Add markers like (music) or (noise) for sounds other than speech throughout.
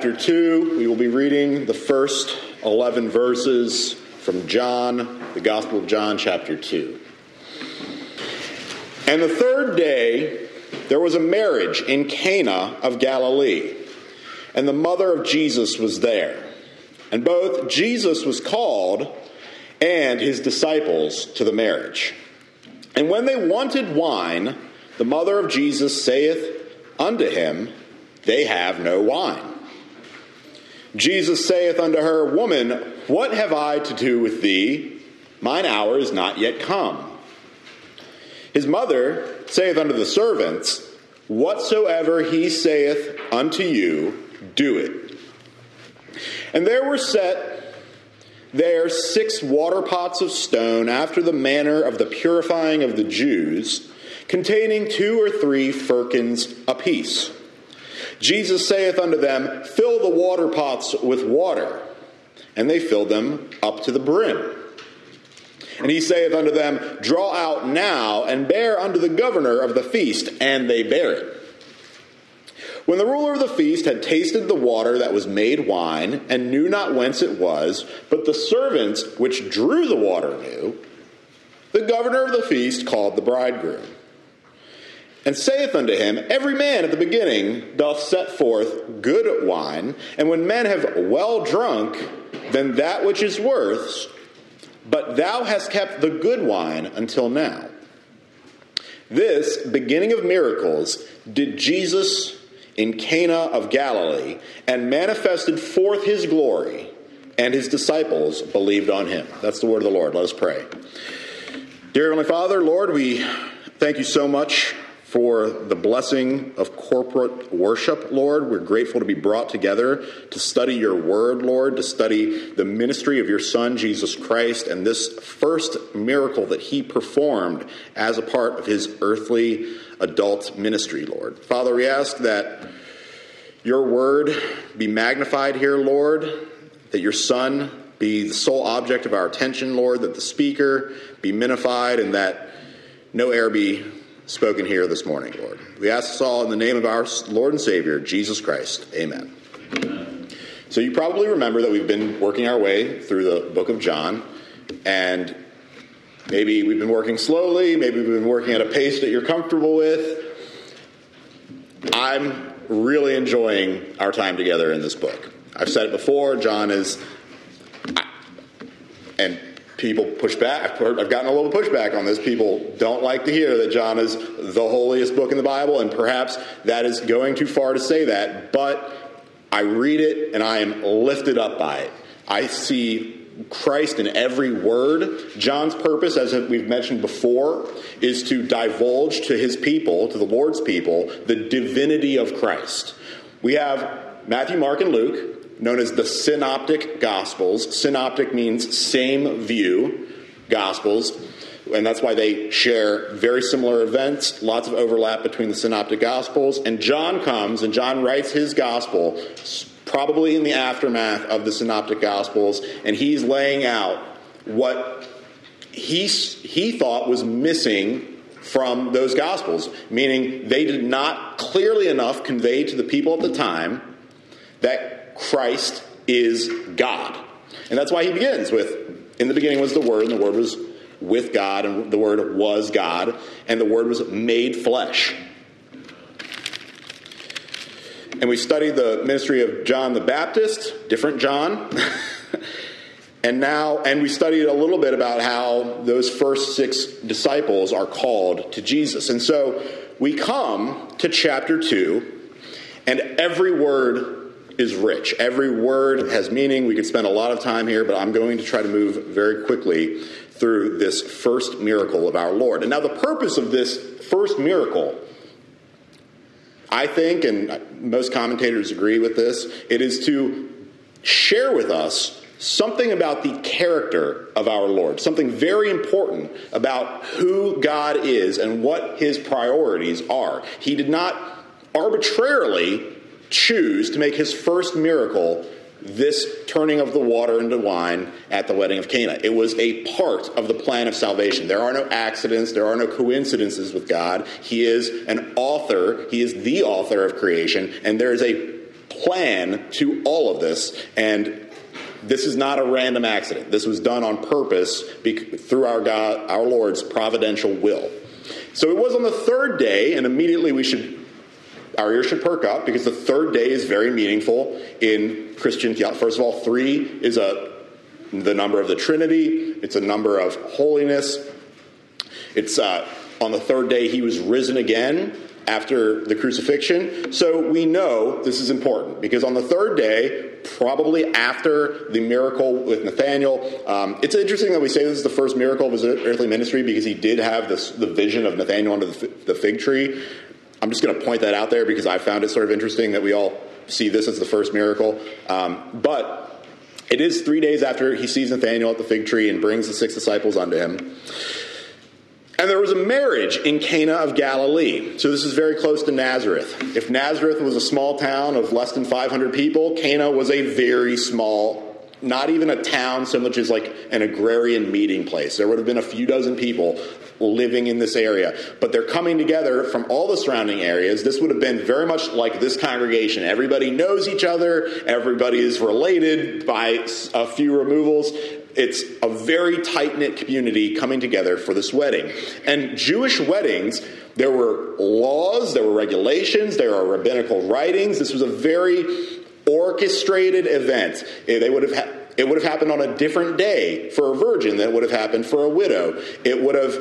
Chapter 2. We will be reading the first 11 verses from John, the Gospel of John, chapter 2. And the third day, there was a marriage in Cana of Galilee, and the mother of Jesus was there. And both Jesus was called and his disciples to the marriage. And when they wanted wine, the mother of Jesus saith unto him, They have no wine. Jesus saith unto her, Woman, what have I to do with thee? Mine hour is not yet come. His mother saith unto the servants, Whatsoever he saith unto you, do it. And there were set there six water pots of stone after the manner of the purifying of the Jews, containing two or three firkins apiece. Jesus saith unto them, Fill the water pots with water. And they filled them up to the brim. And he saith unto them, Draw out now and bear unto the governor of the feast. And they bear it. When the ruler of the feast had tasted the water that was made wine, and knew not whence it was, but the servants which drew the water knew, the governor of the feast called the bridegroom, and saith unto him, Every man at the beginning doth set forth good wine, and when men have well drunk, then that which is worse, but thou hast kept the good wine until now. This beginning of miracles did Jesus in Cana of Galilee and manifested forth his glory, and his disciples believed on him. That's the word of the Lord. Let us pray. Dear Heavenly Father, Lord, we thank you so much for the blessing of corporate worship, Lord. We're grateful to be brought together to study your word, Lord, to study the ministry of your Son, Jesus Christ, and this first miracle that he performed as a part of his earthly adult ministry, Lord. Father, we ask that your word be magnified here, Lord, that your Son be the sole object of our attention, Lord, that the speaker be minified, and that no error be spoken here this morning, Lord. We ask this all in the name of our Lord and Savior, Jesus Christ. Amen. Amen. So, you probably remember that we've been working our way through the book of John, and maybe we've been working slowly, maybe we've been working at a pace that you're comfortable with. I'm really enjoying our time together in this book. I've said it before, John is, and people push back. I've, gotten a little pushback on this. People don't like to hear that John is the holiest book in the Bible, and perhaps that is going too far to say that, but I read it and I am lifted up by it. I see Christ in every word. John's purpose, as we've mentioned before, is to divulge to his people, to the Lord's people, the divinity of Christ. We have Matthew, Mark, and Luke, known as the synoptic gospels. Synoptic means same view gospels, and that's why they share very similar events, lots of overlap between the synoptic gospels. And John comes and John writes his gospel probably in the aftermath of the synoptic gospels and he's laying out what he, he thought was missing from those gospels meaning they did not clearly enough convey to the people at the time that christ is god and that's why he begins with in the beginning was the word and the word was with god and the word was god and the word was made flesh and we studied the ministry of John the Baptist, different John. (laughs) and now, and we studied a little bit about how those first six disciples are called to Jesus. And so we come to chapter 2, and every word is rich. Every word has meaning. We could spend a lot of time here, but I'm going to try to move very quickly through this first miracle of our Lord. And now, the purpose of this first miracle I think, and most commentators agree with this, it is to share with us something about the character of our Lord, something very important about who God is and what his priorities are. He did not arbitrarily choose to make his first miracle this turning of the water into wine at the wedding of Cana. It was a part of the plan of salvation. There are no accidents, there are no coincidences with God. He is an author, He is the author of creation, and there is a plan to all of this, and this is not a random accident. This was done on purpose through our God, our Lord's providential will. So it was on the third day, and immediately we should our ears should perk up because the third day is very meaningful in Christian theology. First of all, three is a the number of the Trinity. It's a number of holiness. It's uh, on the third day he was risen again after the crucifixion. So we know this is important because on the third day, probably after the miracle with Nathaniel, um, it's interesting that we say this is the first miracle of his earthly ministry because he did have this, the vision of Nathaniel under the, the fig tree. I'm just going to point that out there because I found it sort of interesting that we all see this as the first miracle. Um, but it is three days after he sees Nathanael at the fig tree and brings the six disciples unto him. And there was a marriage in Cana of Galilee. So this is very close to Nazareth. If Nazareth was a small town of less than 500 people, Cana was a very small not even a town so much as like an agrarian meeting place. There would have been a few dozen people living in this area, but they're coming together from all the surrounding areas. This would have been very much like this congregation. Everybody knows each other, everybody is related by a few removals. It's a very tight knit community coming together for this wedding. And Jewish weddings, there were laws, there were regulations, there are rabbinical writings. This was a very orchestrated event. Eh, they would have ha- it would have happened on a different day for a virgin than it would have happened for a widow. It would have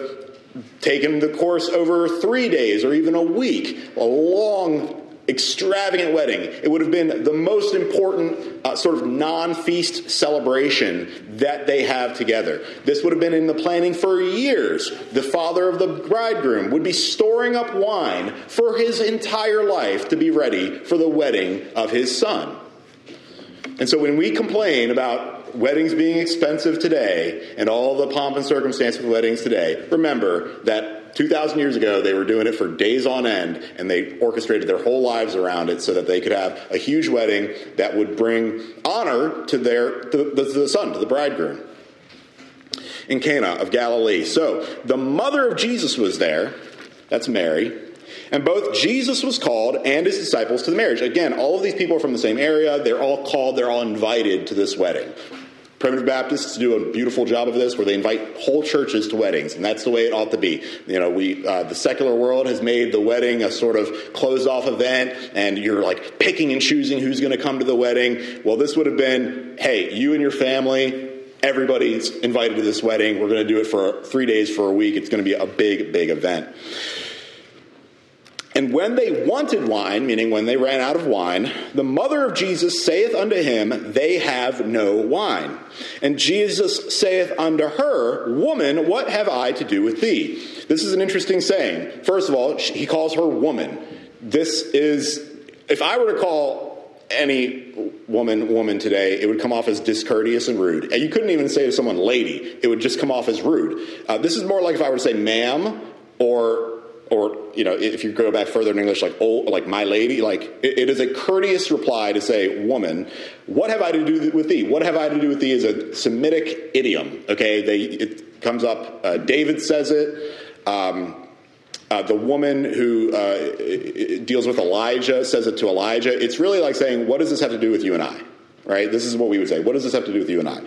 taken the course over three days or even a week, a long extravagant wedding. It would have been the most important uh, sort of non feast celebration that they have together. This would have been in the planning for years. The father of the bridegroom would be storing up wine for his entire life to be ready for the wedding of his son. And so when we complain about weddings being expensive today and all the pomp and circumstance of weddings today, remember that 2,000 years ago, they were doing it for days on end, and they orchestrated their whole lives around it so that they could have a huge wedding that would bring honor to their to the, the son, to the bridegroom. In Cana of Galilee. So the mother of Jesus was there. That's Mary. And both Jesus was called and his disciples to the marriage. Again, all of these people are from the same area. They're all called, they're all invited to this wedding. Primitive Baptists do a beautiful job of this, where they invite whole churches to weddings, and that's the way it ought to be. You know, we uh, the secular world has made the wedding a sort of closed-off event, and you're like picking and choosing who's going to come to the wedding. Well, this would have been, hey, you and your family, everybody's invited to this wedding. We're going to do it for three days for a week. It's going to be a big, big event. And when they wanted wine, meaning when they ran out of wine, the mother of Jesus saith unto him, They have no wine. And Jesus saith unto her, Woman, what have I to do with thee? This is an interesting saying. First of all, he calls her woman. This is, if I were to call any woman woman today, it would come off as discourteous and rude. And you couldn't even say to someone lady, it would just come off as rude. Uh, this is more like if I were to say ma'am or or you know if you go back further in english like oh like my lady like it, it is a courteous reply to say woman what have i to do with thee? What have i to do with thee is a semitic idiom okay? They it comes up uh, david says it um, uh, the woman who uh, deals with elijah says it to elijah. It's really like saying what does this have to do with you and i right? This is what we would say. What does this have to do with you and i?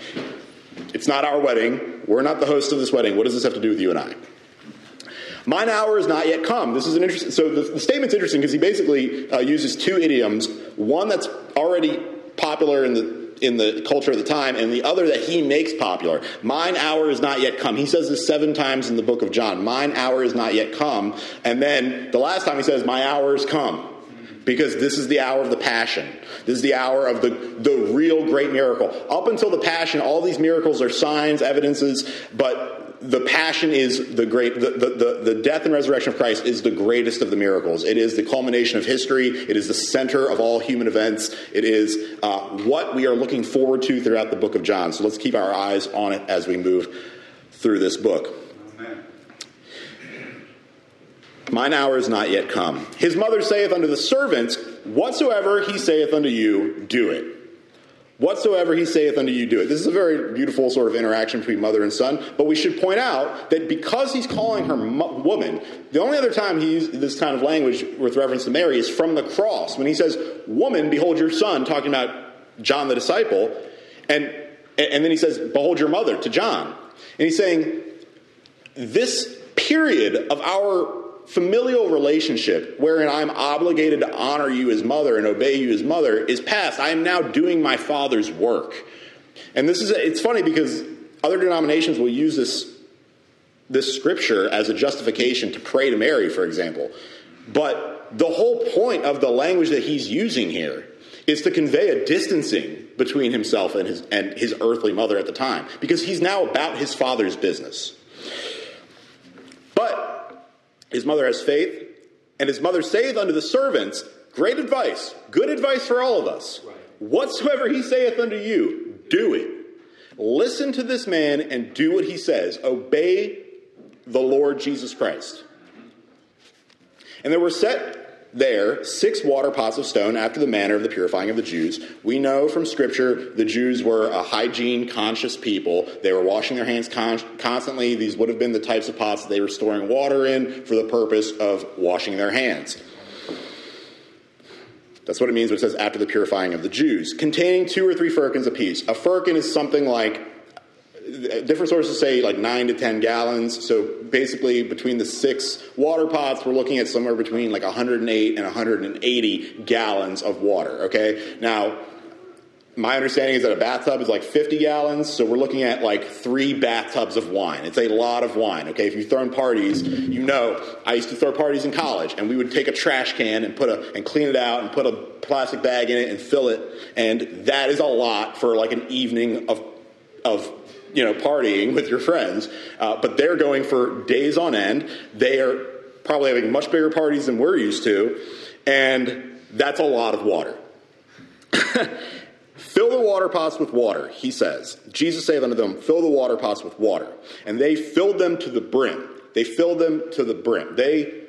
It's not our wedding. We're not the host of this wedding. What does this have to do with you and i Mine hour is not yet come. This is an interesting. So the, the statement's interesting because he basically uh, uses two idioms. One that's already popular in the in the culture of the time, and the other that he makes popular. Mine hour is not yet come. He says this seven times in the book of John. Mine hour is not yet come. And then the last time he says, My hour is come. Because this is the hour of the passion. This is the hour of the, the real great miracle. Up until the passion, all these miracles are signs, evidences, but the passion is the great the, the, the, death and resurrection of christ is the greatest of the miracles. It is the culmination of history. It is the center of all human events. It is uh, what we are looking forward to throughout the book of john. So let's keep our eyes on it as we move through this book. Amen. mine hour is not yet come. His mother saith unto the servants whatsoever he saith unto you do it Whatsoever he saith unto you, do it. This is a very beautiful sort of interaction between mother and son, but we should point out that because he's calling her woman, the only other time he used this kind of language with reference to Mary is from the cross. When he says, Woman, behold your son, talking about John the disciple, and, and then he says, Behold your mother to John. And he's saying, This period of our familial relationship wherein I'm obligated to honor you as mother and obey you as mother is past. I am now doing my father's work. And this is it's funny because other denominations will use this this scripture as a justification to pray to Mary, for example. But the whole point of the language that he's using here is to convey a distancing between himself and his and his earthly mother at the time because he's now about his father's business. But his mother has faith, and his mother saith unto the servants, Great advice, good advice for all of us. Right. Whatsoever he saith unto you, do it. Listen to this man and do what he says. Obey the Lord Jesus Christ. And there were set there six water pots of stone after the manner of the purifying of the Jews. We know from Scripture the Jews were a hygiene conscious people. They were washing their hands con- constantly. These would have been the types of pots that they were storing water in for the purpose of washing their hands. That's what it means when it says after the purifying of the Jews. Containing two or three firkins apiece. A firkin is something like different sources say like nine to 10 gallons. So basically, between the six water pots, we're looking at somewhere between like 108 and 180 gallons of water. Okay. Now, my understanding is that a bathtub is like 50 gallons, so we're looking at like three bathtubs of wine. It's a lot of wine, okay? If you've thrown parties, you know I used to throw parties in college, and we would take a trash can and put a and clean it out and put a plastic bag in it and fill it, and that is a lot for like an evening of of you know, partying with your friends, uh, but they're going for days on end. They are probably having much bigger parties than we're used to, and that's a lot of water. (laughs) Fill the water pots with water, he says. Jesus saith unto them, Fill the water pots with water. And they filled them to the brim. They filled them to the brim. They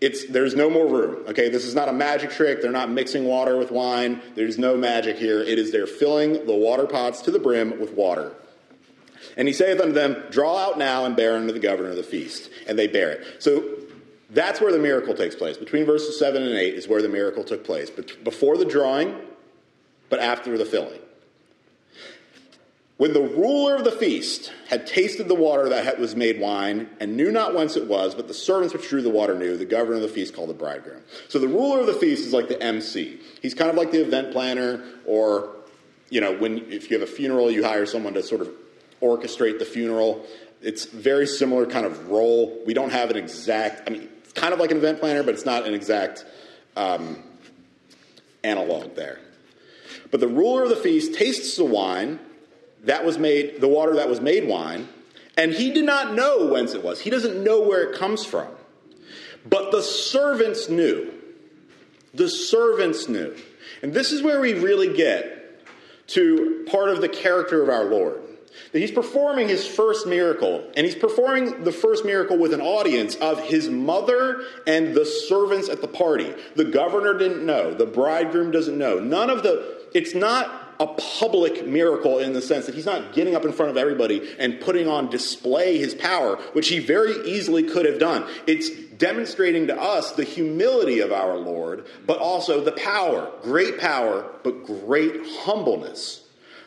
it's there's no more room. Okay, this is not a magic trick. They're not mixing water with wine. There's no magic here. It is they're filling the water pots to the brim with water. And he saith unto them, Draw out now and bear unto the governor of the feast. And they bear it. So that's where the miracle takes place. Between verses 7 and 8 is where the miracle took place. But before the drawing, but after the filling. When the ruler of the feast had tasted the water that was made wine, and knew not whence it was, but the servants which drew the water knew, the governor of the feast called the bridegroom. So the ruler of the feast is like the MC. He's kind of like the event planner, or, you know, when if you have a funeral, you hire someone to sort of orchestrate the funeral. It's very similar kind of role. We don't have an exact, I mean, it's kind of like an event planner, but it's not an exact um, analog there. But the ruler of the feast tastes the wine that was made, the water that was made wine, and he did not know whence it was. He doesn't know where it comes from. But the servants knew. The servants knew. And this is where we really get to part of the character of our Lord he's performing his first miracle, and he's performing the first miracle with an audience of his mother and the servants at the party. The governor didn't know, the bridegroom doesn't know. None of the, it's not a public miracle in the sense that he's not getting up in front of everybody and putting on display his power, which he very easily could have done. It's demonstrating to us the humility of our Lord, but also the power, great power, but great humbleness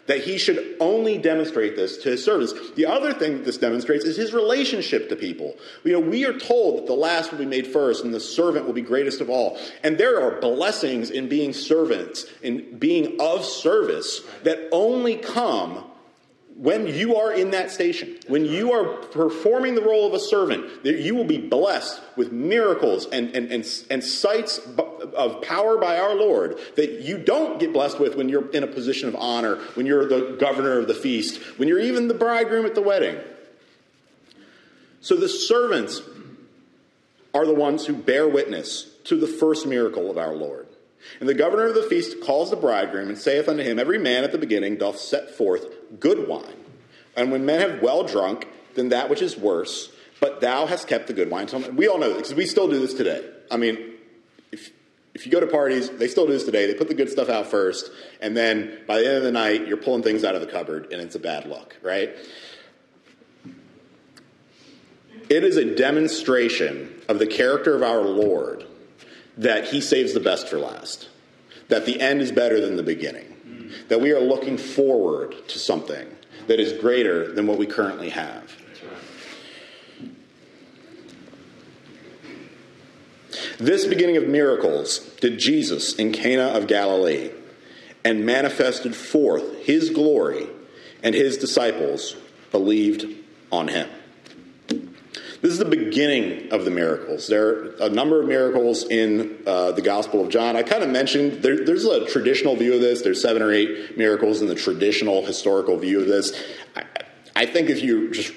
that he should only demonstrate this to his servants. The other thing that this demonstrates is his relationship to people. You know, we are told that the last will be made first and the servant will be greatest of all. And there are blessings in being servants, in being of service, that only come when you are in that station, when you are performing the role of a servant, that you will be blessed with miracles and, and, and, and sights of power by our Lord that you don't get blessed with when you're in a position of honor, when you're the governor of the feast, when you're even the bridegroom at the wedding. So the servants are the ones who bear witness to the first miracle of our Lord. And the governor of the feast calls the bridegroom and saith unto him, Every man at the beginning doth set forth good wine. And when men have well drunk, then that which is worse, but thou hast kept the good wine. We all know this because we still do this today. I mean, if if you go to parties, they still do this today. They put the good stuff out first, and then by the end of the night, you're pulling things out of the cupboard, and it's a bad look, right? It is a demonstration of the character of our Lord that He saves the best for last, that the end is better than the beginning, that we are looking forward to something that is greater than what we currently have. This beginning of miracles did Jesus in Cana of Galilee and manifested forth his glory, and his disciples believed on him. This is the beginning of the miracles. There are a number of miracles in uh, the Gospel of John. I kind of mentioned there, there's a traditional view of this. There's seven or eight miracles in the traditional historical view of this. I, I think if you just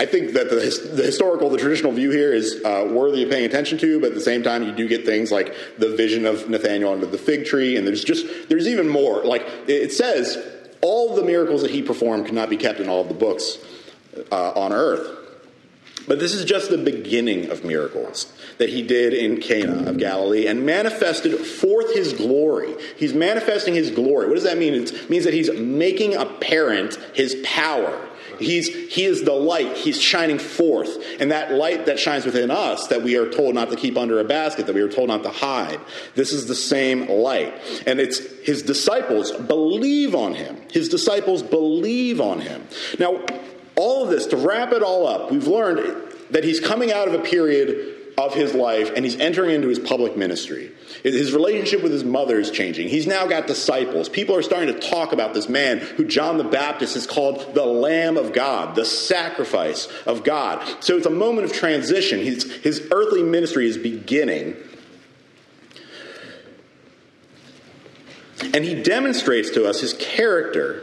I think that the, the, historical, the traditional view here is uh, worthy of paying attention to, but at the same time, you do get things like the vision of Nathaniel under the fig tree, and there's just there's even more. Like it says, all the miracles that he performed cannot be kept in all of the books uh, on earth. But this is just the beginning of miracles that he did in Cana of Galilee and manifested forth his glory. He's manifesting his glory. What does that mean? It means that he's making apparent his power He's, he is the light. He's shining forth. And that light that shines within us, that we are told not to keep under a basket, that we are told not to hide, this is the same light. And it's his disciples believe on him. His disciples believe on him. Now, all of this, to wrap it all up, we've learned that he's coming out of a period of his life and he's entering into his public ministry. His relationship with his mother is changing. He's now got disciples. People are starting to talk about this man who John the Baptist has called the Lamb of God, the sacrifice of God. So it's a moment of transition. His, his earthly ministry is beginning. And he demonstrates to us his character,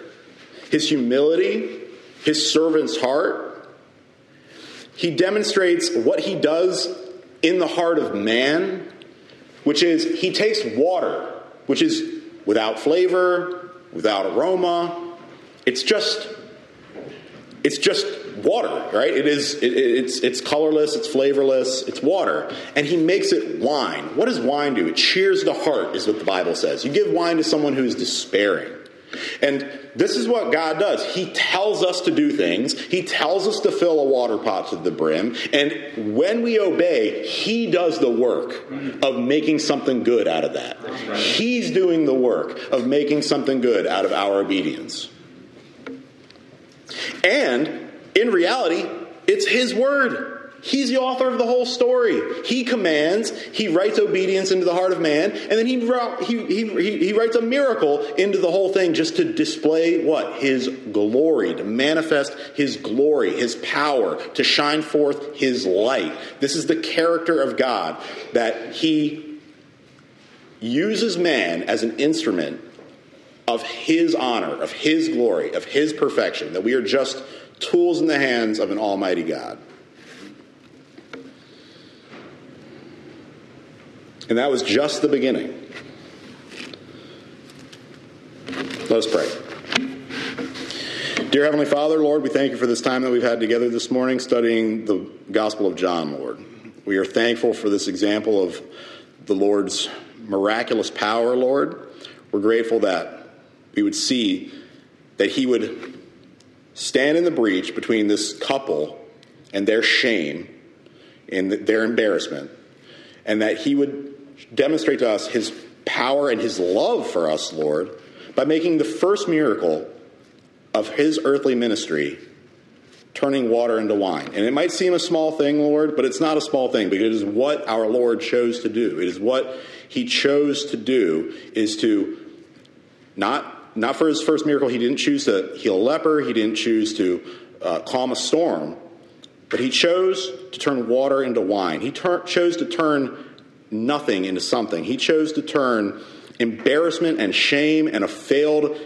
his humility, his servant's heart. He demonstrates what he does in the heart of man, which is he takes water, which is without flavor, without aroma. It's just it's just water, right? It is it, it's it's colorless, it's flavorless, it's water, and he makes it wine. What does wine do? It cheers the heart, is what the Bible says. You give wine to someone who's despairing. And this is what God does. He tells us to do things. He tells us to fill a water pot to the brim. And when we obey, He does the work of making something good out of that. He's doing the work of making something good out of our obedience. And in reality, it's His word. He's the author of the whole story. He commands, he writes obedience into the heart of man, and then he, he, he, he writes a miracle into the whole thing just to display what? His glory, to manifest his glory, his power, to shine forth his light. This is the character of God that he uses man as an instrument of his honor, of his glory, of his perfection, that we are just tools in the hands of an almighty God. And that was just the beginning. Let us pray. Dear Heavenly Father, Lord, we thank you for this time that we've had together this morning studying the Gospel of John, Lord. We are thankful for this example of the Lord's miraculous power, Lord. We're grateful that we would see that He would stand in the breach between this couple and their shame and their embarrassment, and that He would demonstrate to us his power and his love for us, Lord, by making the first miracle of his earthly ministry turning water into wine. And it might seem a small thing, Lord, but it's not a small thing because it is what our Lord chose to do. It is what he chose to do is to not not for his first miracle, he didn't choose to heal a leper, he didn't choose to uh, calm a storm, but he chose to turn water into wine. He chose to turn nothing into something. He chose to turn embarrassment and shame and a failed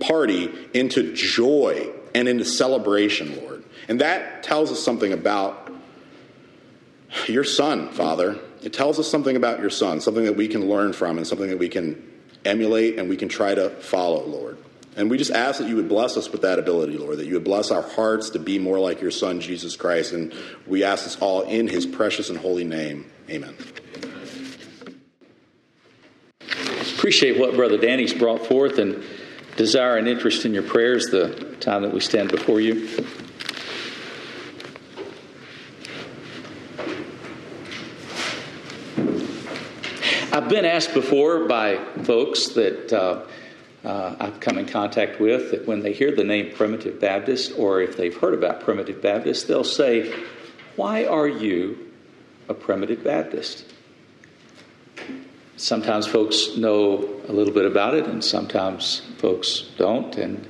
party into joy and into celebration, Lord. And that tells us something about your son, Father. It tells us something about your son, something that we can learn from and something that we can emulate and we can try to follow, Lord. And we just ask that you would bless us with that ability, Lord, that you would bless our hearts to be more like your Son, Jesus Christ. And we ask this all in his precious and holy name. Amen. appreciate what Brother Danny's brought forth and desire and interest in your prayers the time that we stand before you. I've been asked before by folks that uh, uh, I've come in contact with that when they hear the name Primitive Baptist, or if they've heard about Primitive Baptist, they'll say, Why are you a Primitive Baptist? Sometimes folks know a little bit about it, and sometimes folks don't. And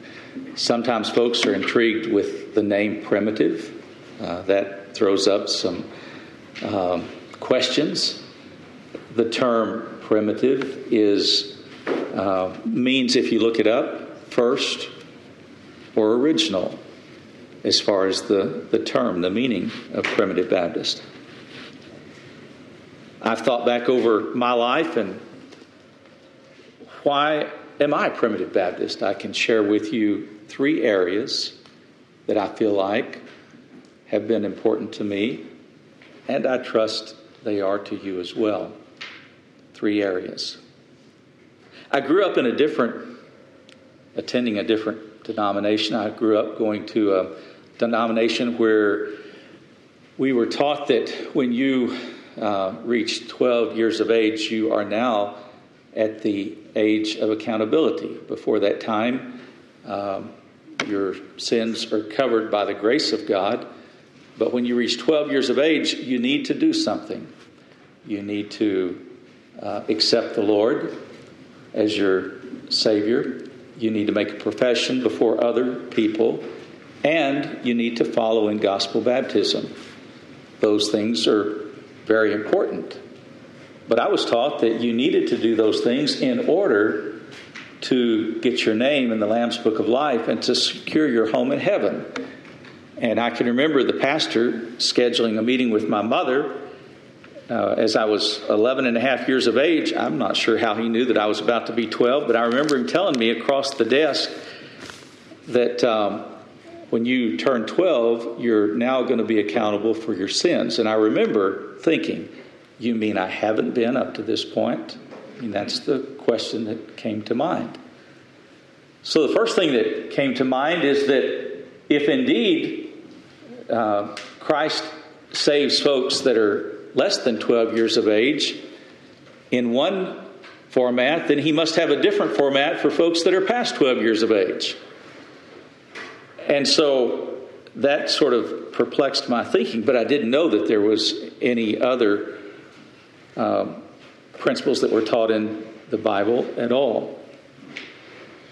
sometimes folks are intrigued with the name Primitive. Uh, that throws up some um, questions the term primitive is uh, means, if you look it up, first or original, as far as the, the term, the meaning of primitive Baptist. I've thought back over my life and why am I primitive Baptist? I can share with you three areas that I feel like have been important to me, and I trust they are to you as well three areas. I grew up in a different, attending a different denomination. I grew up going to a denomination where we were taught that when you uh, reach 12 years of age, you are now at the age of accountability. Before that time, um, your sins are covered by the grace of God. But when you reach 12 years of age, you need to do something. You need to uh, accept the Lord as your Savior. You need to make a profession before other people, and you need to follow in gospel baptism. Those things are very important. But I was taught that you needed to do those things in order to get your name in the Lamb's Book of Life and to secure your home in heaven. And I can remember the pastor scheduling a meeting with my mother uh, as I was 11 and a half years of age, I'm not sure how he knew that I was about to be 12, but I remember him telling me across the desk that um, when you turn 12, you're now going to be accountable for your sins. And I remember thinking, You mean I haven't been up to this point? I mean, that's the question that came to mind. So the first thing that came to mind is that if indeed uh, Christ saves folks that are less than 12 years of age in one format, then he must have a different format for folks that are past 12 years of age. And so that sort of perplexed my thinking, but I didn't know that there was any other um, principles that were taught in the Bible at all.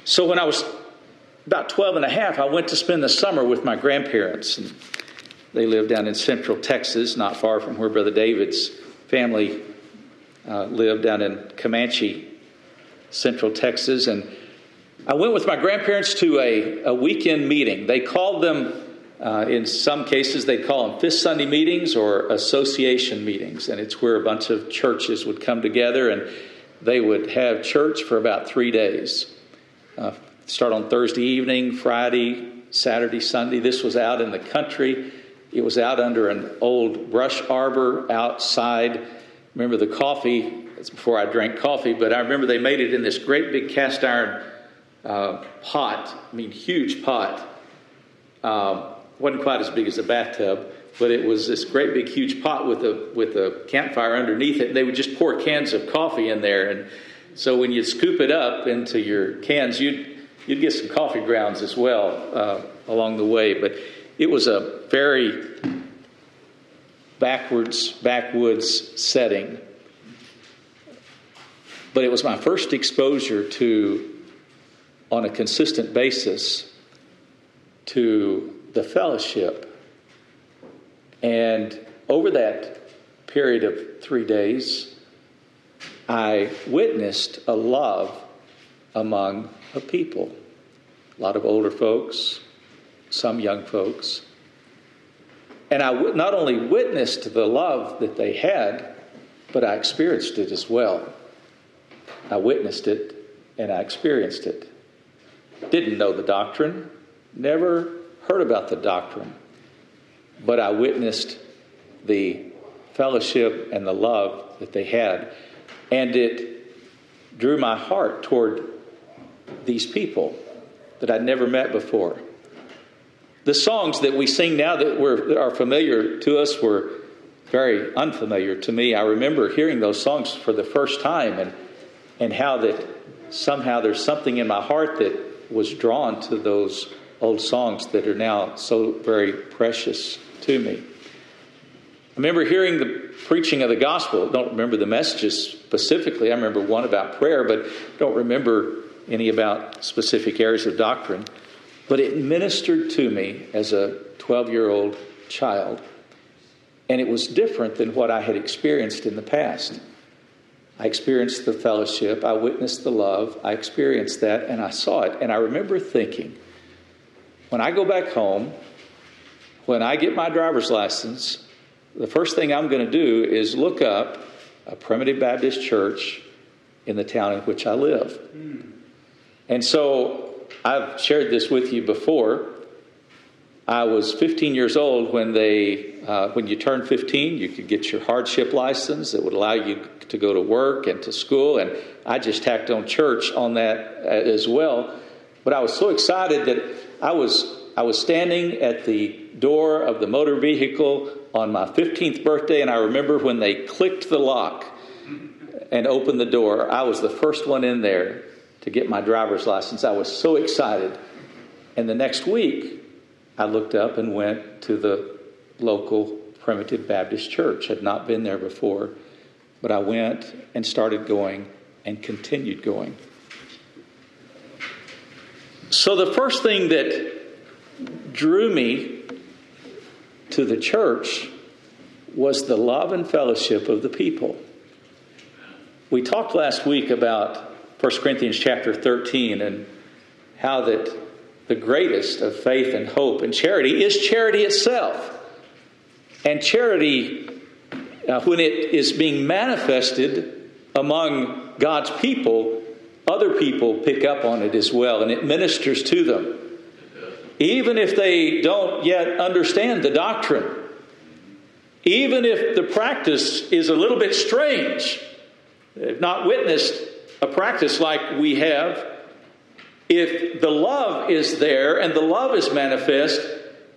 So when I was about 12 and a half, I went to spend the summer with my grandparents. And they live down in central Texas, not far from where Brother David's family uh, lived down in Comanche, central Texas. And I went with my grandparents to a, a weekend meeting. They called them, uh, in some cases, they call them Fifth Sunday meetings or association meetings. And it's where a bunch of churches would come together and they would have church for about three days. Uh, start on Thursday evening, Friday, Saturday, Sunday. This was out in the country. It was out under an old brush arbor outside. Remember the coffee? It's before I drank coffee, but I remember they made it in this great big cast iron uh, pot. I mean, huge pot. Um, wasn't quite as big as a bathtub, but it was this great big huge pot with a with a campfire underneath it. And they would just pour cans of coffee in there, and so when you scoop it up into your cans, you'd you'd get some coffee grounds as well uh, along the way. But it was a very backwards, backwoods setting. But it was my first exposure to, on a consistent basis, to the fellowship. And over that period of three days, I witnessed a love among a people. A lot of older folks, some young folks. And I not only witnessed the love that they had, but I experienced it as well. I witnessed it and I experienced it. Didn't know the doctrine, never heard about the doctrine, but I witnessed the fellowship and the love that they had. And it drew my heart toward these people that I'd never met before. The songs that we sing now that, were, that are familiar to us were very unfamiliar to me. I remember hearing those songs for the first time and, and how that somehow there's something in my heart that was drawn to those old songs that are now so very precious to me. I remember hearing the preaching of the gospel. Don't remember the messages specifically. I remember one about prayer, but don't remember any about specific areas of doctrine. But it ministered to me as a 12 year old child, and it was different than what I had experienced in the past. I experienced the fellowship, I witnessed the love, I experienced that, and I saw it. And I remember thinking, when I go back home, when I get my driver's license, the first thing I'm going to do is look up a primitive Baptist church in the town in which I live. Mm. And so I've shared this with you before. I was 15 years old when they, uh, when you turned 15, you could get your hardship license that would allow you to go to work and to school. And I just tacked on church on that uh, as well. But I was so excited that I was I was standing at the door of the motor vehicle on my 15th birthday, and I remember when they clicked the lock and opened the door. I was the first one in there to get my driver's license. I was so excited. And the next week, I looked up and went to the local Primitive Baptist Church. Had not been there before, but I went and started going and continued going. So the first thing that drew me to the church was the love and fellowship of the people. We talked last week about 1 Corinthians chapter 13 and how that the greatest of faith and hope and charity is charity itself. And charity, uh, when it is being manifested among God's people, other people pick up on it as well and it ministers to them even if they don't yet understand the doctrine, even if the practice is a little bit strange, they've not witnessed a practice like we have, if the love is there and the love is manifest,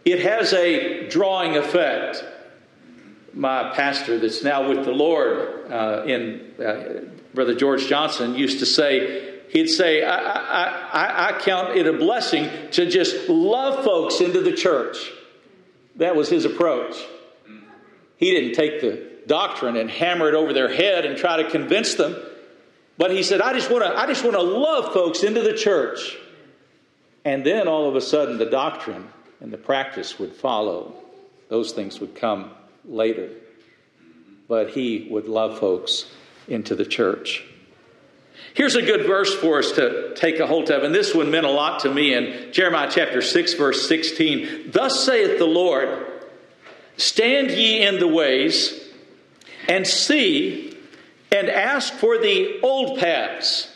it has a drawing effect. My pastor, that's now with the Lord, uh, in uh, Brother George Johnson, used to say, he'd say, I, I, I, I count it a blessing to just love folks into the church. That was his approach. He didn't take the doctrine and hammer it over their head and try to convince them. But he said, I just want to I just want to love folks into the church. And then all of a sudden the doctrine and the practice would follow. Those things would come later. But he would love folks into the church. Here's a good verse for us to take a hold of, and this one meant a lot to me in Jeremiah chapter 6, verse 16. Thus saith the Lord, Stand ye in the ways, and see, and ask for the old paths.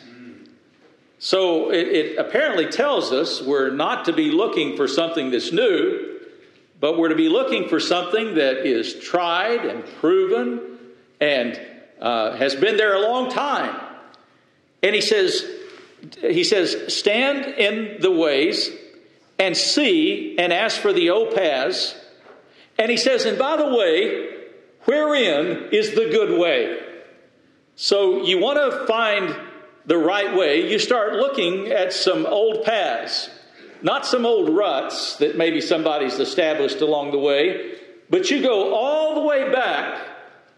So it, it apparently tells us we're not to be looking for something that's new, but we're to be looking for something that is tried and proven and uh, has been there a long time. And he says, he says, stand in the ways and see and ask for the old paths. And he says, and by the way, wherein is the good way? So you want to find the right way, you start looking at some old paths, not some old ruts that maybe somebody's established along the way, but you go all the way back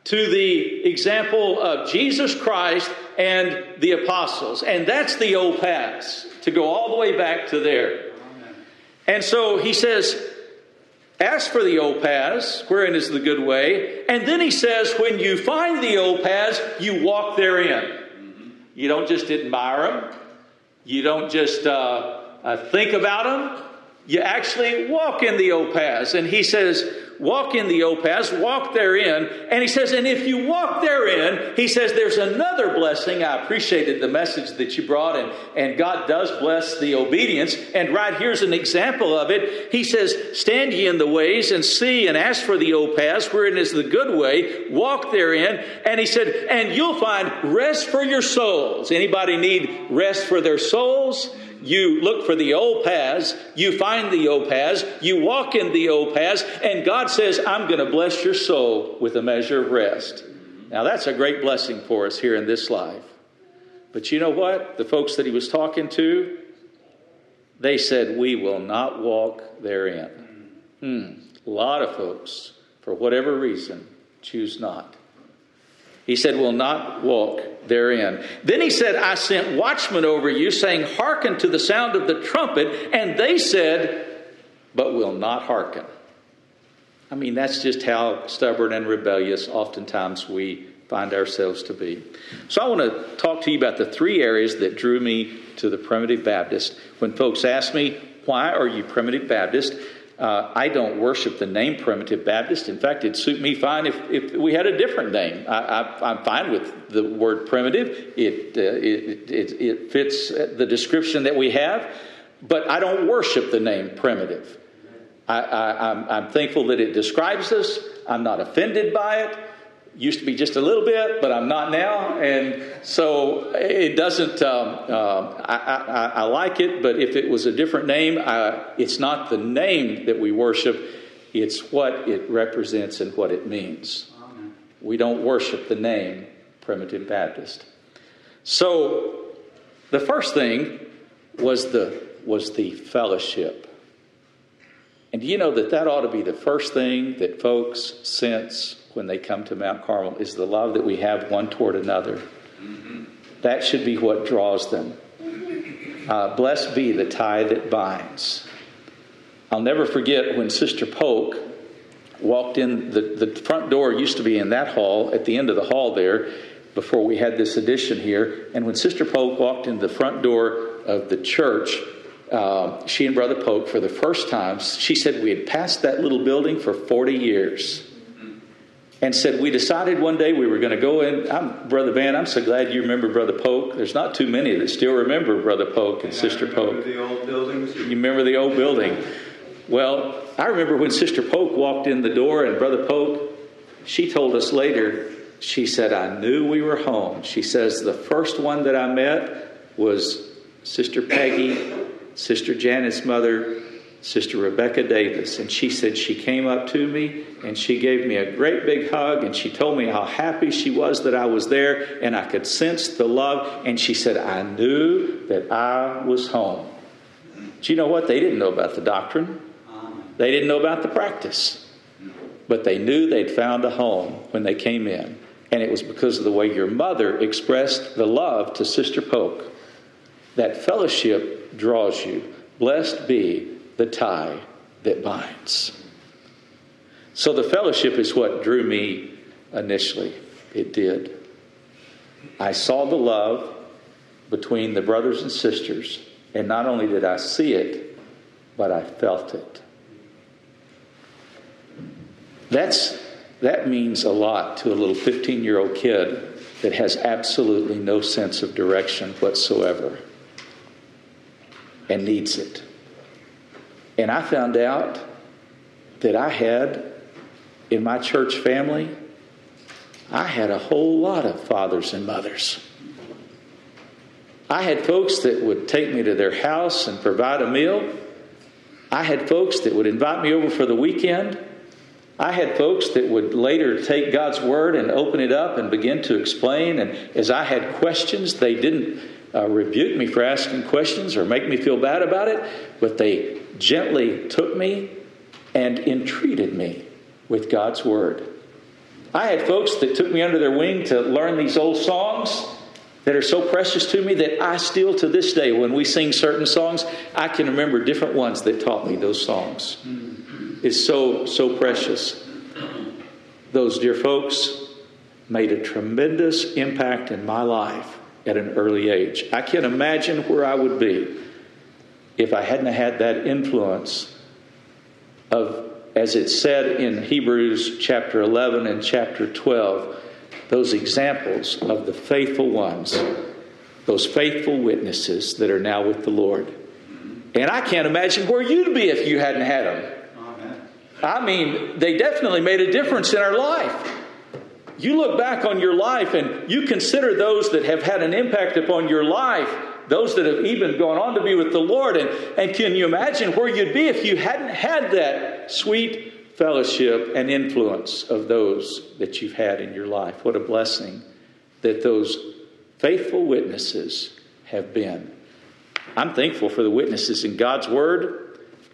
to the example of Jesus Christ and the apostles. And that's the old paths, to go all the way back to there. And so he says, Ask for the old paths, wherein is the good way. And then he says, when you find the old paths, you walk therein. You don't just admire them, you don't just uh, uh, think about them, you actually walk in the old paths. And he says, walk in the paths, walk therein. And he says, and if you walk therein, he says, there's another blessing. I appreciated the message that you brought, and, and God does bless the obedience. And right here's an example of it. He says, stand ye in the ways and see and ask for the paths, wherein is the good way, walk therein. And he said, and you'll find rest for your souls. Anybody need rest for their souls? You look for the old paths, you find the old paths, you walk in the old paths, and God says, I'm going to bless your soul with a measure of rest. Now, that's a great blessing for us here in this life. But you know what? The folks that he was talking to, they said, We will not walk therein. Hmm. A lot of folks, for whatever reason, choose not. He said, Will not walk therein. Then he said, I sent watchmen over you, saying, Hearken to the sound of the trumpet. And they said, But will not hearken. I mean, that's just how stubborn and rebellious oftentimes we find ourselves to be. So I want to talk to you about the three areas that drew me to the Primitive Baptist. When folks ask me, Why are you Primitive Baptist? Uh, I don't worship the name Primitive Baptist. In fact, it'd suit me fine if, if we had a different name. I, am fine with the word primitive, it, uh, it, it, it, fits the description that we have, but I don't worship the name primitive. I, I'm thankful that it describes us, I'm not offended by it used to be just a little bit, but I'm not now. And so it doesn't, um, um, I, I, I, like it, but if it was a different name, I, it's not the name that we worship, it's what it represents and what it means. Amen. We don't worship the name Primitive Baptist. So the first thing was the, was the fellowship. And do you know that that ought to be the first thing that folks sense when they come to Mount Carmel is the love that we have one toward another. Mm-hmm. That should be what draws them. Uh, blessed be the tie that binds. I'll never forget when Sister Polk walked in, the, the front door used to be in that hall, at the end of the hall there, before we had this addition here. And when Sister Polk walked in the front door of the church, uh, she and Brother Polk, for the first time, she said we had passed that little building for 40 years and said, We decided one day we were going to go in. I'm, Brother Van, I'm so glad you remember Brother Polk. There's not too many that still remember Brother Polk and, and Sister Polk. The old buildings. You remember the old building? Well, I remember when Sister Polk walked in the door and Brother Polk, she told us later, she said, I knew we were home. She says, The first one that I met was Sister Peggy, Sister Janet's mother, Sister Rebecca Davis, and she said she came up to me and she gave me a great big hug and she told me how happy she was that I was there and I could sense the love. And she said, I knew that I was home. Do you know what? They didn't know about the doctrine, they didn't know about the practice, but they knew they'd found a home when they came in. And it was because of the way your mother expressed the love to Sister Polk. That fellowship draws you. Blessed be the tie that binds. So the fellowship is what drew me initially. It did. I saw the love between the brothers and sisters, and not only did I see it, but I felt it. That's, that means a lot to a little 15 year old kid that has absolutely no sense of direction whatsoever and needs it. And I found out that I had in my church family, I had a whole lot of fathers and mothers. I had folks that would take me to their house and provide a meal. I had folks that would invite me over for the weekend. I had folks that would later take God's word and open it up and begin to explain. And as I had questions, they didn't uh, rebuke me for asking questions or make me feel bad about it, but they gently took me and entreated me with God's Word. I had folks that took me under their wing to learn these old songs that are so precious to me that I still, to this day, when we sing certain songs, I can remember different ones that taught me those songs. It's so, so precious. Those dear folks made a tremendous impact in my life at an early age. I can't imagine where I would be if I hadn't had that influence of as it said in Hebrews chapter 11 and chapter 12, those examples of the faithful ones, those faithful witnesses that are now with the Lord. And I can't imagine where you'd be if you hadn't had them. I mean, they definitely made a difference in our life. You look back on your life and you consider those that have had an impact upon your life, those that have even gone on to be with the Lord. And, and can you imagine where you'd be if you hadn't had that sweet fellowship and influence of those that you've had in your life? What a blessing that those faithful witnesses have been. I'm thankful for the witnesses in God's Word,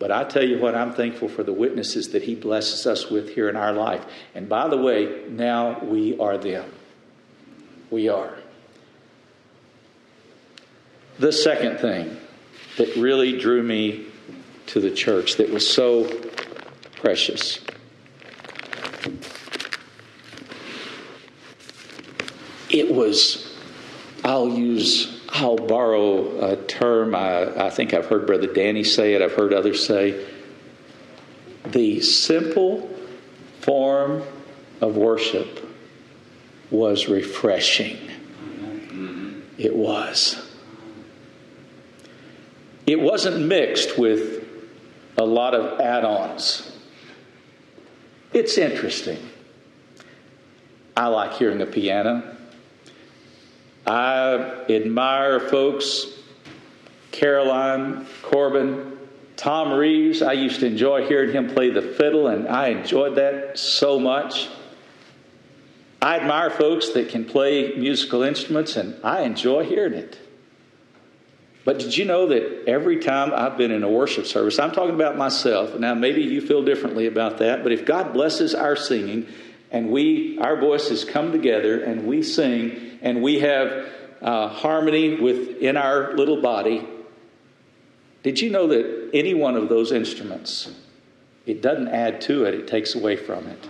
but I tell you what, I'm thankful for the witnesses that He blesses us with here in our life. And by the way, now we are them. We are. The second thing that really drew me to the church that was so precious. It was, I'll use I'll borrow a term I, I think I've heard Brother Danny say it, I've heard others say. The simple form of worship was refreshing. Mm-hmm. It was. It wasn't mixed with a lot of add ons. It's interesting. I like hearing a piano. I admire folks, Caroline, Corbin, Tom Reeves. I used to enjoy hearing him play the fiddle, and I enjoyed that so much. I admire folks that can play musical instruments, and I enjoy hearing it. But did you know that every time I've been in a worship service, I'm talking about myself. Now, maybe you feel differently about that, but if God blesses our singing and we, our voices come together and we sing, and we have uh, harmony within our little body. Did you know that any one of those instruments, it doesn't add to it, it takes away from it?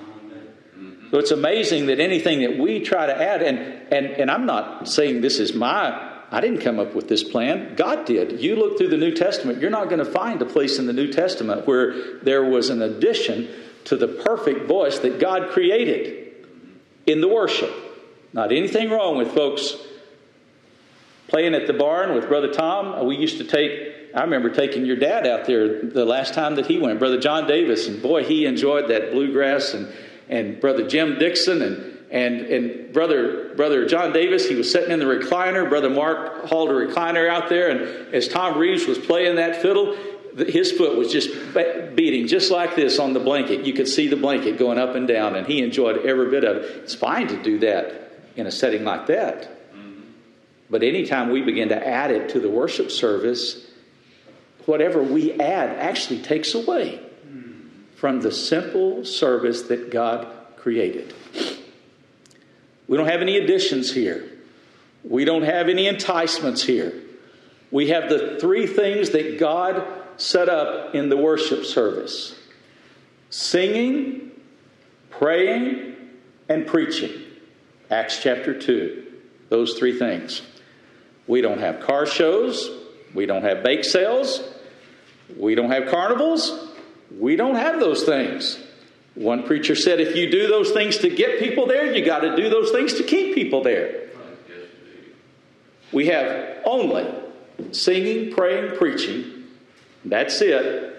So it's amazing that anything that we try to add, and, and, and I'm not saying this is my, I didn't come up with this plan. God did. You look through the New Testament, you're not going to find a place in the New Testament where there was an addition to the perfect voice that God created in the worship. Not anything wrong with folks playing at the barn with Brother Tom. We used to take, I remember taking your dad out there the last time that he went, Brother John Davis, and boy, he enjoyed that bluegrass, and, and Brother Jim Dixon, and, and, and brother, brother John Davis, he was sitting in the recliner. Brother Mark hauled a recliner out there, and as Tom Reeves was playing that fiddle, his foot was just beating just like this on the blanket. You could see the blanket going up and down, and he enjoyed every bit of it. It's fine to do that in a setting like that. But anytime we begin to add it to the worship service, whatever we add actually takes away from the simple service that God created. We don't have any additions here. We don't have any enticements here. We have the three things that God set up in the worship service singing, praying, and preaching. Acts chapter 2. Those three things. We don't have car shows. We don't have bake sales. We don't have carnivals. We don't have those things. One preacher said if you do those things to get people there, you got to do those things to keep people there. We have only singing, praying, preaching. That's it.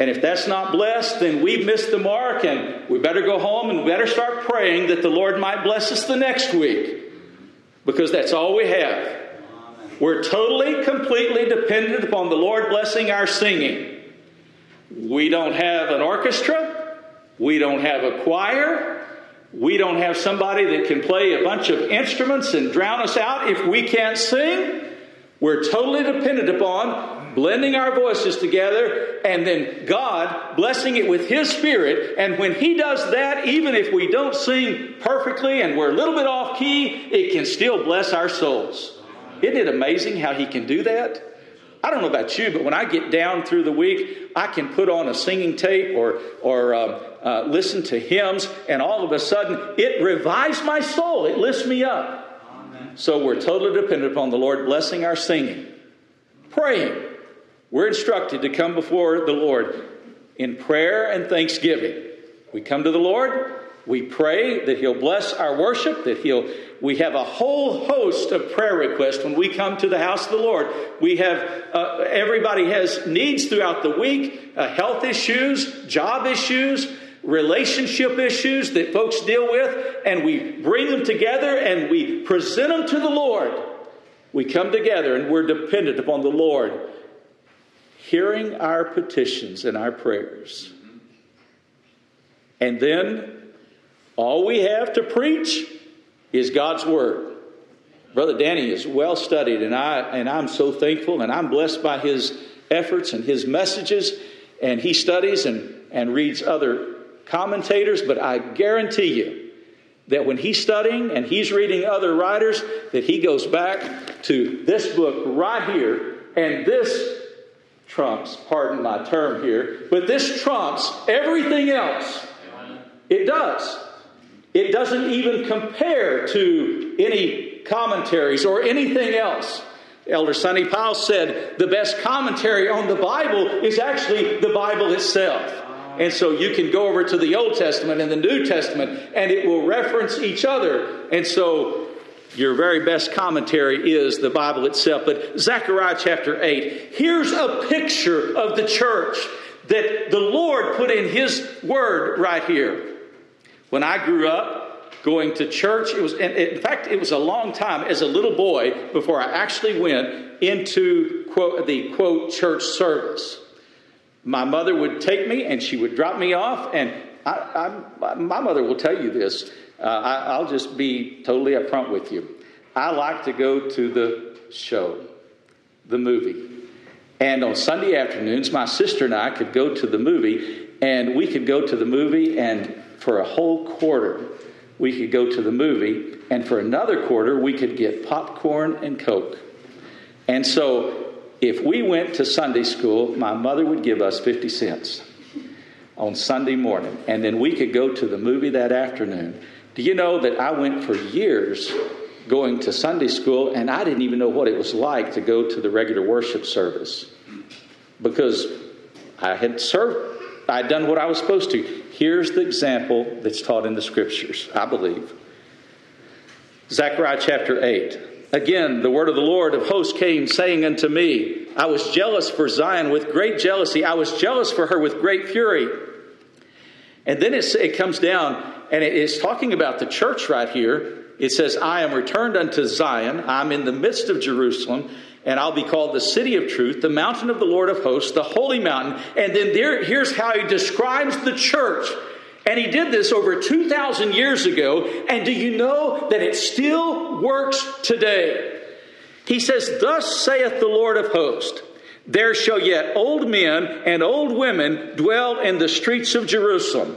And if that's not blessed, then we've missed the mark, and we better go home and better start praying that the Lord might bless us the next week. Because that's all we have. We're totally, completely dependent upon the Lord blessing our singing. We don't have an orchestra. We don't have a choir. We don't have somebody that can play a bunch of instruments and drown us out if we can't sing. We're totally dependent upon blending our voices together, and then God blessing it with His Spirit. And when He does that, even if we don't sing perfectly and we're a little bit off key, it can still bless our souls. Isn't it amazing how He can do that? I don't know about you, but when I get down through the week, I can put on a singing tape or, or uh, uh, listen to hymns, and all of a sudden it revives my soul. It lifts me up. Amen. So we're totally dependent upon the Lord blessing our singing, praying, we're instructed to come before the Lord in prayer and thanksgiving. We come to the Lord, we pray that He'll bless our worship, that He'll. We have a whole host of prayer requests when we come to the house of the Lord. We have uh, everybody has needs throughout the week, uh, health issues, job issues, relationship issues that folks deal with, and we bring them together and we present them to the Lord. We come together and we're dependent upon the Lord hearing our petitions and our prayers. And then all we have to preach is God's Word. Brother Danny is well studied, and, I, and I'm so thankful, and I'm blessed by his efforts and his messages. And he studies and, and reads other commentators, but I guarantee you that when he's studying and he's reading other writers, that he goes back to this book right here, and this trumps, pardon my term here, but this trumps everything else. It does. It doesn't even compare to any commentaries or anything else. Elder Sonny Powell said the best commentary on the Bible is actually the Bible itself. And so you can go over to the Old Testament and the New Testament, and it will reference each other. And so your very best commentary is the Bible itself. But Zechariah chapter 8, here's a picture of the church that the Lord put in His Word right here. When I grew up going to church, it was, in fact, it was a long time as a little boy before I actually went into quote, the quote church service. My mother would take me and she would drop me off, and I, I, my mother will tell you this. Uh, I, will just be totally upfront with you. I like to go to the show, the movie. And on Sunday afternoons, my sister and I could go to the movie, and we could go to the movie, and for a whole quarter, we could go to the movie, and for another quarter, we could get popcorn and Coke. And so, if we went to Sunday school, my mother would give us 50 cents on Sunday morning, and then we could go to the movie that afternoon. Do you know that I went for years going to Sunday school and I didn't even know what it was like to go to the regular worship service because I had served, I had done what I was supposed to. Here's the example that's taught in the scriptures, I believe. Zechariah chapter 8. Again, the word of the Lord of hosts came, saying unto me, I was jealous for Zion with great jealousy. I was jealous for her with great fury. And then it, comes down, and it is talking about the church right here. It says, I am returned unto Zion. I'm in the midst of Jerusalem, and I'll be called the city of truth, the mountain of the Lord of hosts, the holy mountain. And then there, here's how he describes the church. And he did this over 2,000 years ago. And do you know that it still works today? He says, Thus saith the Lord of hosts. There shall yet old men and old women dwell in the streets of Jerusalem,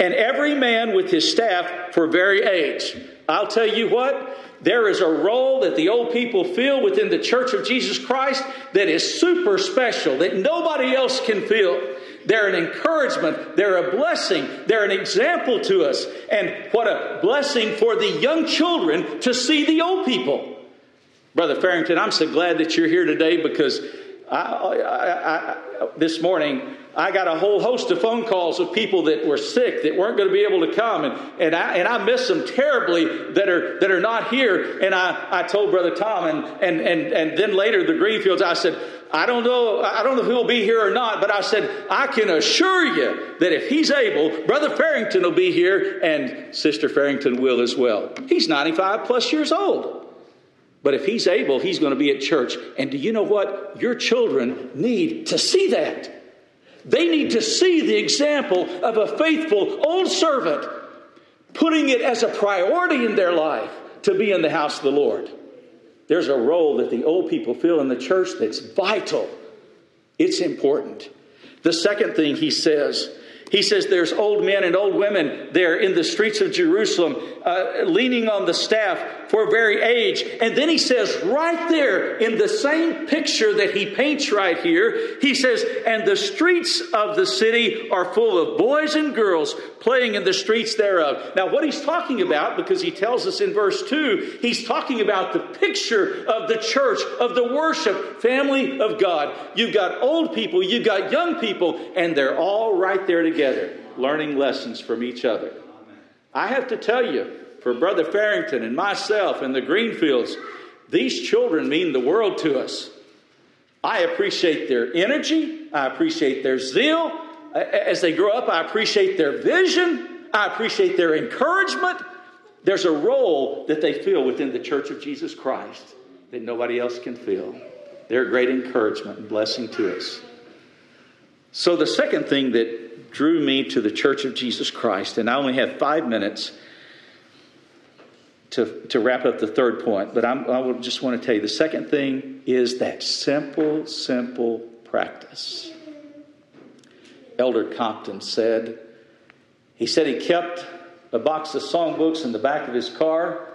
and every man with his staff for very age. I'll tell you what, there is a role that the old people fill within the church of Jesus Christ that is super special, that nobody else can fill. They're an encouragement, they're a blessing, they're an example to us. And what a blessing for the young children to see the old people. Brother Farrington, I'm so glad that you're here today because I, I, I, this morning, I got a whole host of phone calls of people that were sick that weren't going to be able to come, and, and, I, and I miss them terribly that are, that are not here. And I, I told Brother Tom, and, and, and, and then later the Greenfields, I said, I don't know, I don't know if he'll be here or not, but I said, I can assure you that if he's able, Brother Farrington will be here, and Sister Farrington will as well. He's 95 plus years old. But if he's able, he's going to be at church. And do you know what? Your children need to see that. They need to see the example of a faithful old servant putting it as a priority in their life to be in the house of the Lord. There's a role that the old people fill in the church that's vital. It's important. The second thing he says He says there's old men and old women there in the streets of Jerusalem uh, leaning on the staff for very age. And then he says, right there in the same picture that he paints right here, he says, and the streets of the city are full of boys and girls playing in the streets thereof. Now, what he's talking about, because he tells us in verse 2, he's talking about the picture of the church, of the worship family of God. You've got old people, you've got young people, and they're all right there together, learning lessons from each other. I have to tell you, for Brother Farrington and myself and the Greenfields, these children mean the world to us. I appreciate their energy, I appreciate their zeal. As they grow up, I appreciate their vision, I appreciate their encouragement. There's a role that they feel within the Church of Jesus Christ that nobody else can feel. They're a great encouragement and blessing to us. So, the second thing that drew me to the Church of Jesus Christ, and I only have five minutes to, to wrap up the third point, but I'm, I just want to tell you the second thing is that simple, simple practice. Elder Compton said, he said he kept a box of songbooks in the back of his car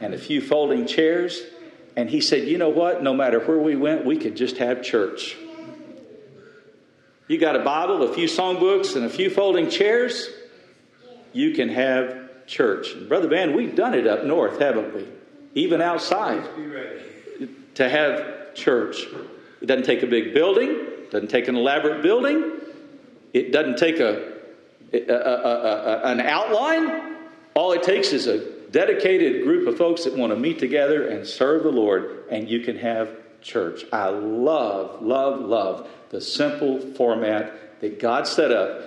and a few folding chairs. And he said, You know what? No matter where we went, we could just have church. You got a Bible, a few songbooks, and a few folding chairs, you can have church. Brother Van, we've done it up north, haven't we? Even outside. To have church. It doesn't take a big building, doesn't take an elaborate building, it doesn't take a, a, a, a an outline. All it takes is a dedicated group of folks that want to meet together and serve the Lord, and you can have church. I love, love, love the simple format that God set up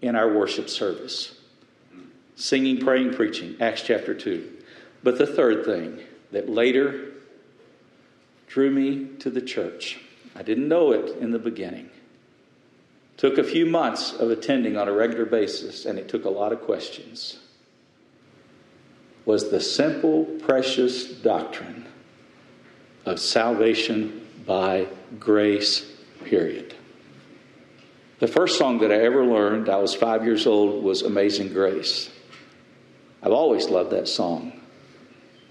in our worship service singing, praying, preaching, Acts chapter 2. But the third thing that later drew me to the church, I didn't know it in the beginning. Took a few months of attending on a regular basis, and it took a lot of questions was the simple, precious doctrine of salvation by grace, period. The first song that I ever learned, I was five years old, was Amazing Grace. I've always loved that song.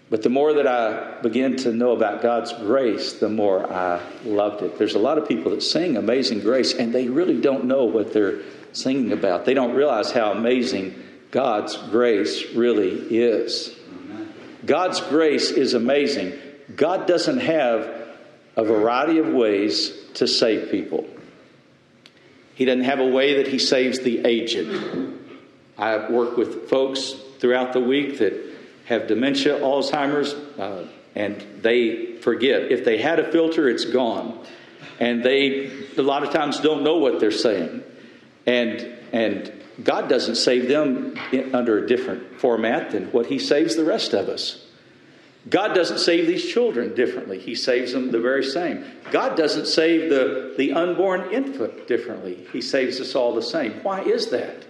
But the more that I began to know about God's grace, the more I loved it. There's a lot of people that sing Amazing Grace, and they really don't know what they're singing about. They don't realize how amazing God's grace really is. God's grace is amazing. God doesn't have a variety of ways to save people. He doesn't have a way that He saves the aged. I work with folks throughout the week that have dementia, Alzheimer's, uh, and they forget. If they had a filter, it's gone. And they, a lot of times, don't know what they're saying. And, and God doesn't save them under a different format than what He saves the rest of us. God doesn't save these children differently. He saves them the very same. God doesn't save the, the unborn infant differently. He saves us all the same. Why is that?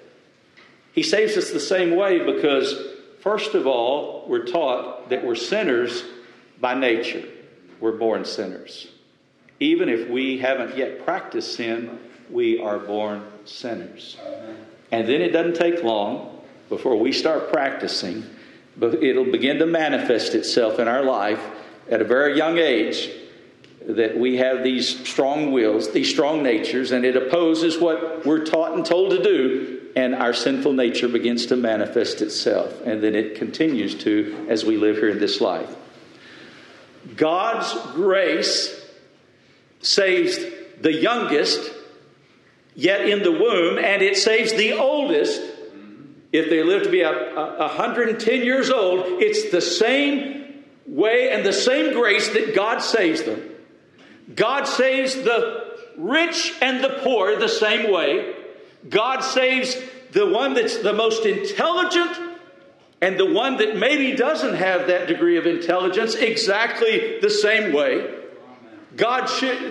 He saves us the same way because, first of all, we're taught that we're sinners by nature. We're born sinners. Even if we haven't yet practiced sin, we are born sinners. And then it doesn't take long before we start practicing, but it'll begin to manifest itself in our life at a very young age that we have these strong wills, these strong natures, and it opposes what we're taught and told to do, and our sinful nature begins to manifest itself, and then it continues to as we live here in this life. God's grace saves the youngest yet in the womb, and it saves the oldest if they live to be a, a, 110 years old. It's the same way and the same grace that God saves them. God saves the rich and the poor the same way. God saves the one that's the most intelligent and the one that maybe doesn't have that degree of intelligence exactly the same way. God,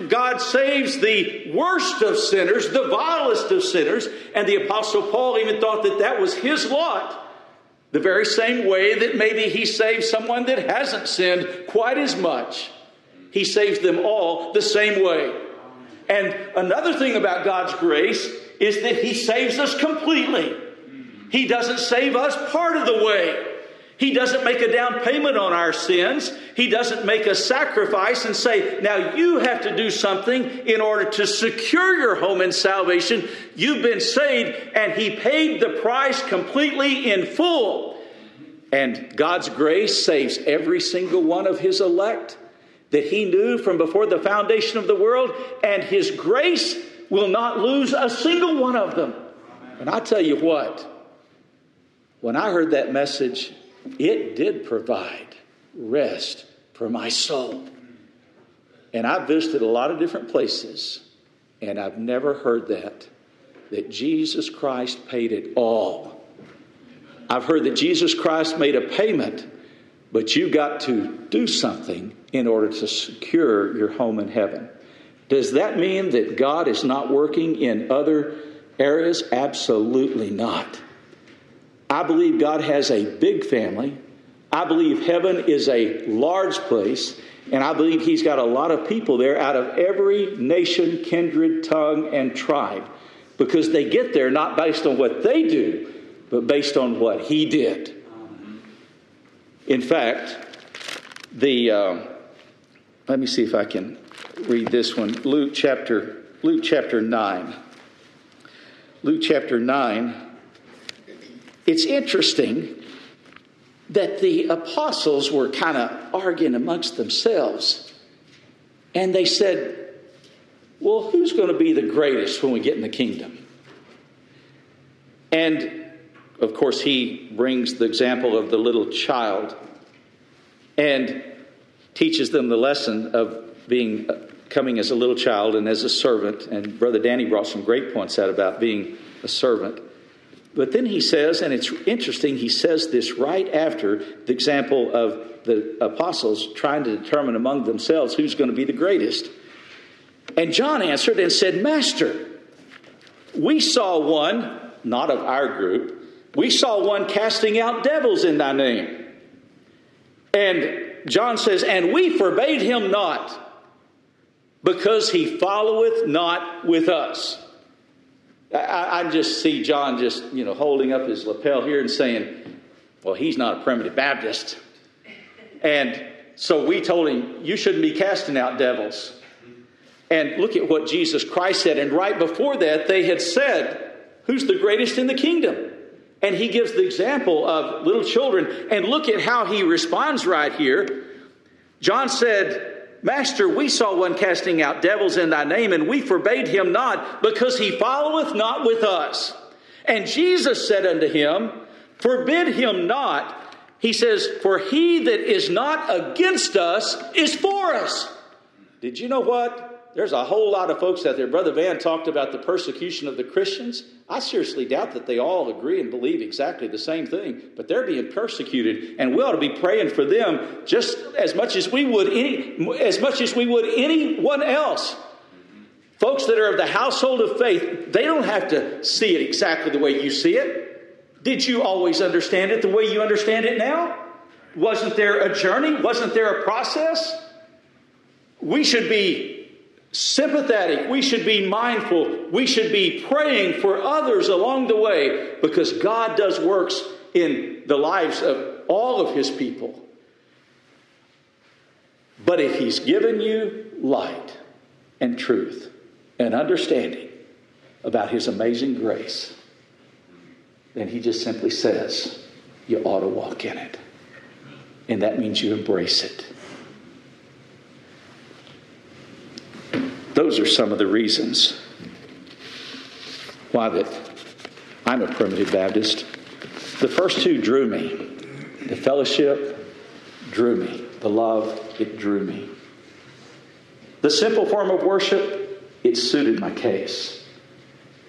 God saves the worst of sinners, the vilest of sinners, and the Apostle Paul even thought that that was his lot. The very same way that maybe he saves someone that hasn't sinned quite as much. He saves them all the same way. And another thing about God's grace is that He saves us completely. He doesn't save us part of the way. He doesn't make a down payment on our sins. He doesn't make a sacrifice and say, now you have to do something in order to secure your home in salvation. You've been saved, and He paid the price completely in full. And God's grace saves every single one of His elect that He knew from before the foundation of the world, and His grace will not lose a single one of them. And I tell you what, when I heard that message, it did provide rest for my soul. And I've visited a lot of different places, and I've never heard that, that Jesus Christ paid it all. I've heard that Jesus Christ made a payment, but you got to do something in order to secure your home in heaven. Does that mean that God is not working in other areas? Absolutely not. I believe God has a big family. I believe heaven is a large place. And I believe He's got a lot of people there out of every nation, kindred, tongue, and tribe because they get there not based on what they do, but based on what He did. In fact, the uh, let me see if I can read this one. Luke chapter Luke chapter nine. Luke chapter nine it's interesting that the apostles were kind of arguing amongst themselves. And they said, Well, who's going to be the greatest when we get in the kingdom? And of course, he brings the example of the little child and teaches them the lesson of being uh, coming as a little child and as a servant. And Brother Danny brought some great points out about being a servant. But then he says, and it's interesting, he says this right after the example of the apostles trying to determine among themselves who's going to be the greatest. And John answered and said, Master, we saw one, not of our group, we saw one casting out devils in thy name. And John says, And we forbade him not, because he followeth not with us. I, I just see John just, you know, holding up his lapel here and saying, well, he's not a primitive Baptist. And so we told him, you shouldn't be casting out devils. And look at what Jesus Christ said. And right before that, they had said, Who's the greatest in the kingdom? And he gives the example of little children. And look at how he responds right here. John said, Master, we saw one casting out devils in thy name, and we forbade him not, because he followeth not with us. And Jesus said unto him, Forbid him not. He says, For he that is not against us is for us. Did you know what? There's a whole lot of folks out there. Brother Van talked about the persecution of the Christians. I seriously doubt that they all agree and believe exactly the same thing, but they're being persecuted, and we ought to be praying for them just as much as we would any, as much as we would anyone else. Folks that are of the household of faith, they don't have to see it exactly the way you see it. Did you always understand it the way you understand it now? Wasn't there a journey? Wasn't there a process? We should be sympathetic. We should be mindful. We should be praying for others along the way because God does works in the lives of all of His people. But if He's given you light and truth and understanding about His amazing grace, then He just simply says, You ought to walk in it. And that means you embrace it. Those are some of the reasons why that I'm a primitive Baptist. The first two drew me. The fellowship drew me. The love, it drew me. The simple form of worship, it suited my case.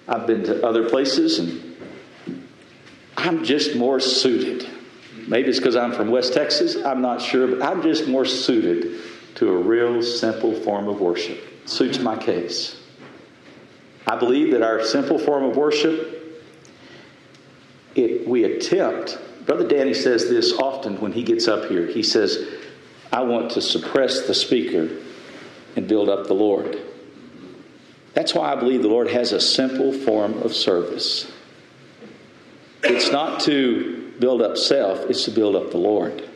I've been to other places and I'm just more suited. Maybe it's because I'm from West Texas, I'm not sure, but I'm just more suited to a real simple form of worship suits my case. I believe that our simple form of worship, it, we attempt, Brother Danny says this often when he gets up here. He says, I want to suppress the speaker and build up the Lord. That's why I believe the Lord has a simple form of service. It's not to build up self, it's to build up the Lord.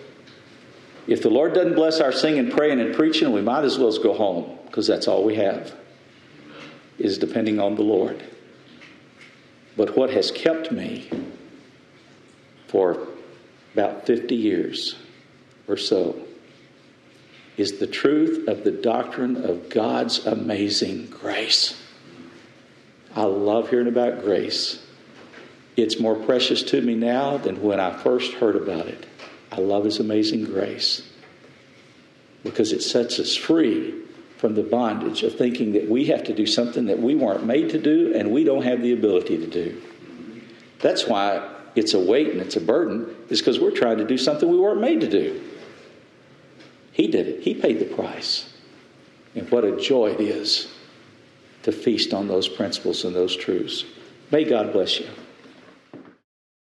If the Lord doesn't bless our singing, praying, and preaching, we might as well go home because that's all we have is depending on the Lord. But what has kept me for about 50 years or so is the truth of the doctrine of God's amazing grace. I love hearing about grace. It's more precious to me now than when I first heard about it. I love His amazing grace because it sets us free from the bondage of thinking that we have to do something that we weren't made to do and we don't have the ability to do. That's why it's a weight and it's a burden, is because we're trying to do something we weren't made to do. He did it, He paid the price. And what a joy it is to feast on those principles and those truths. May God bless you.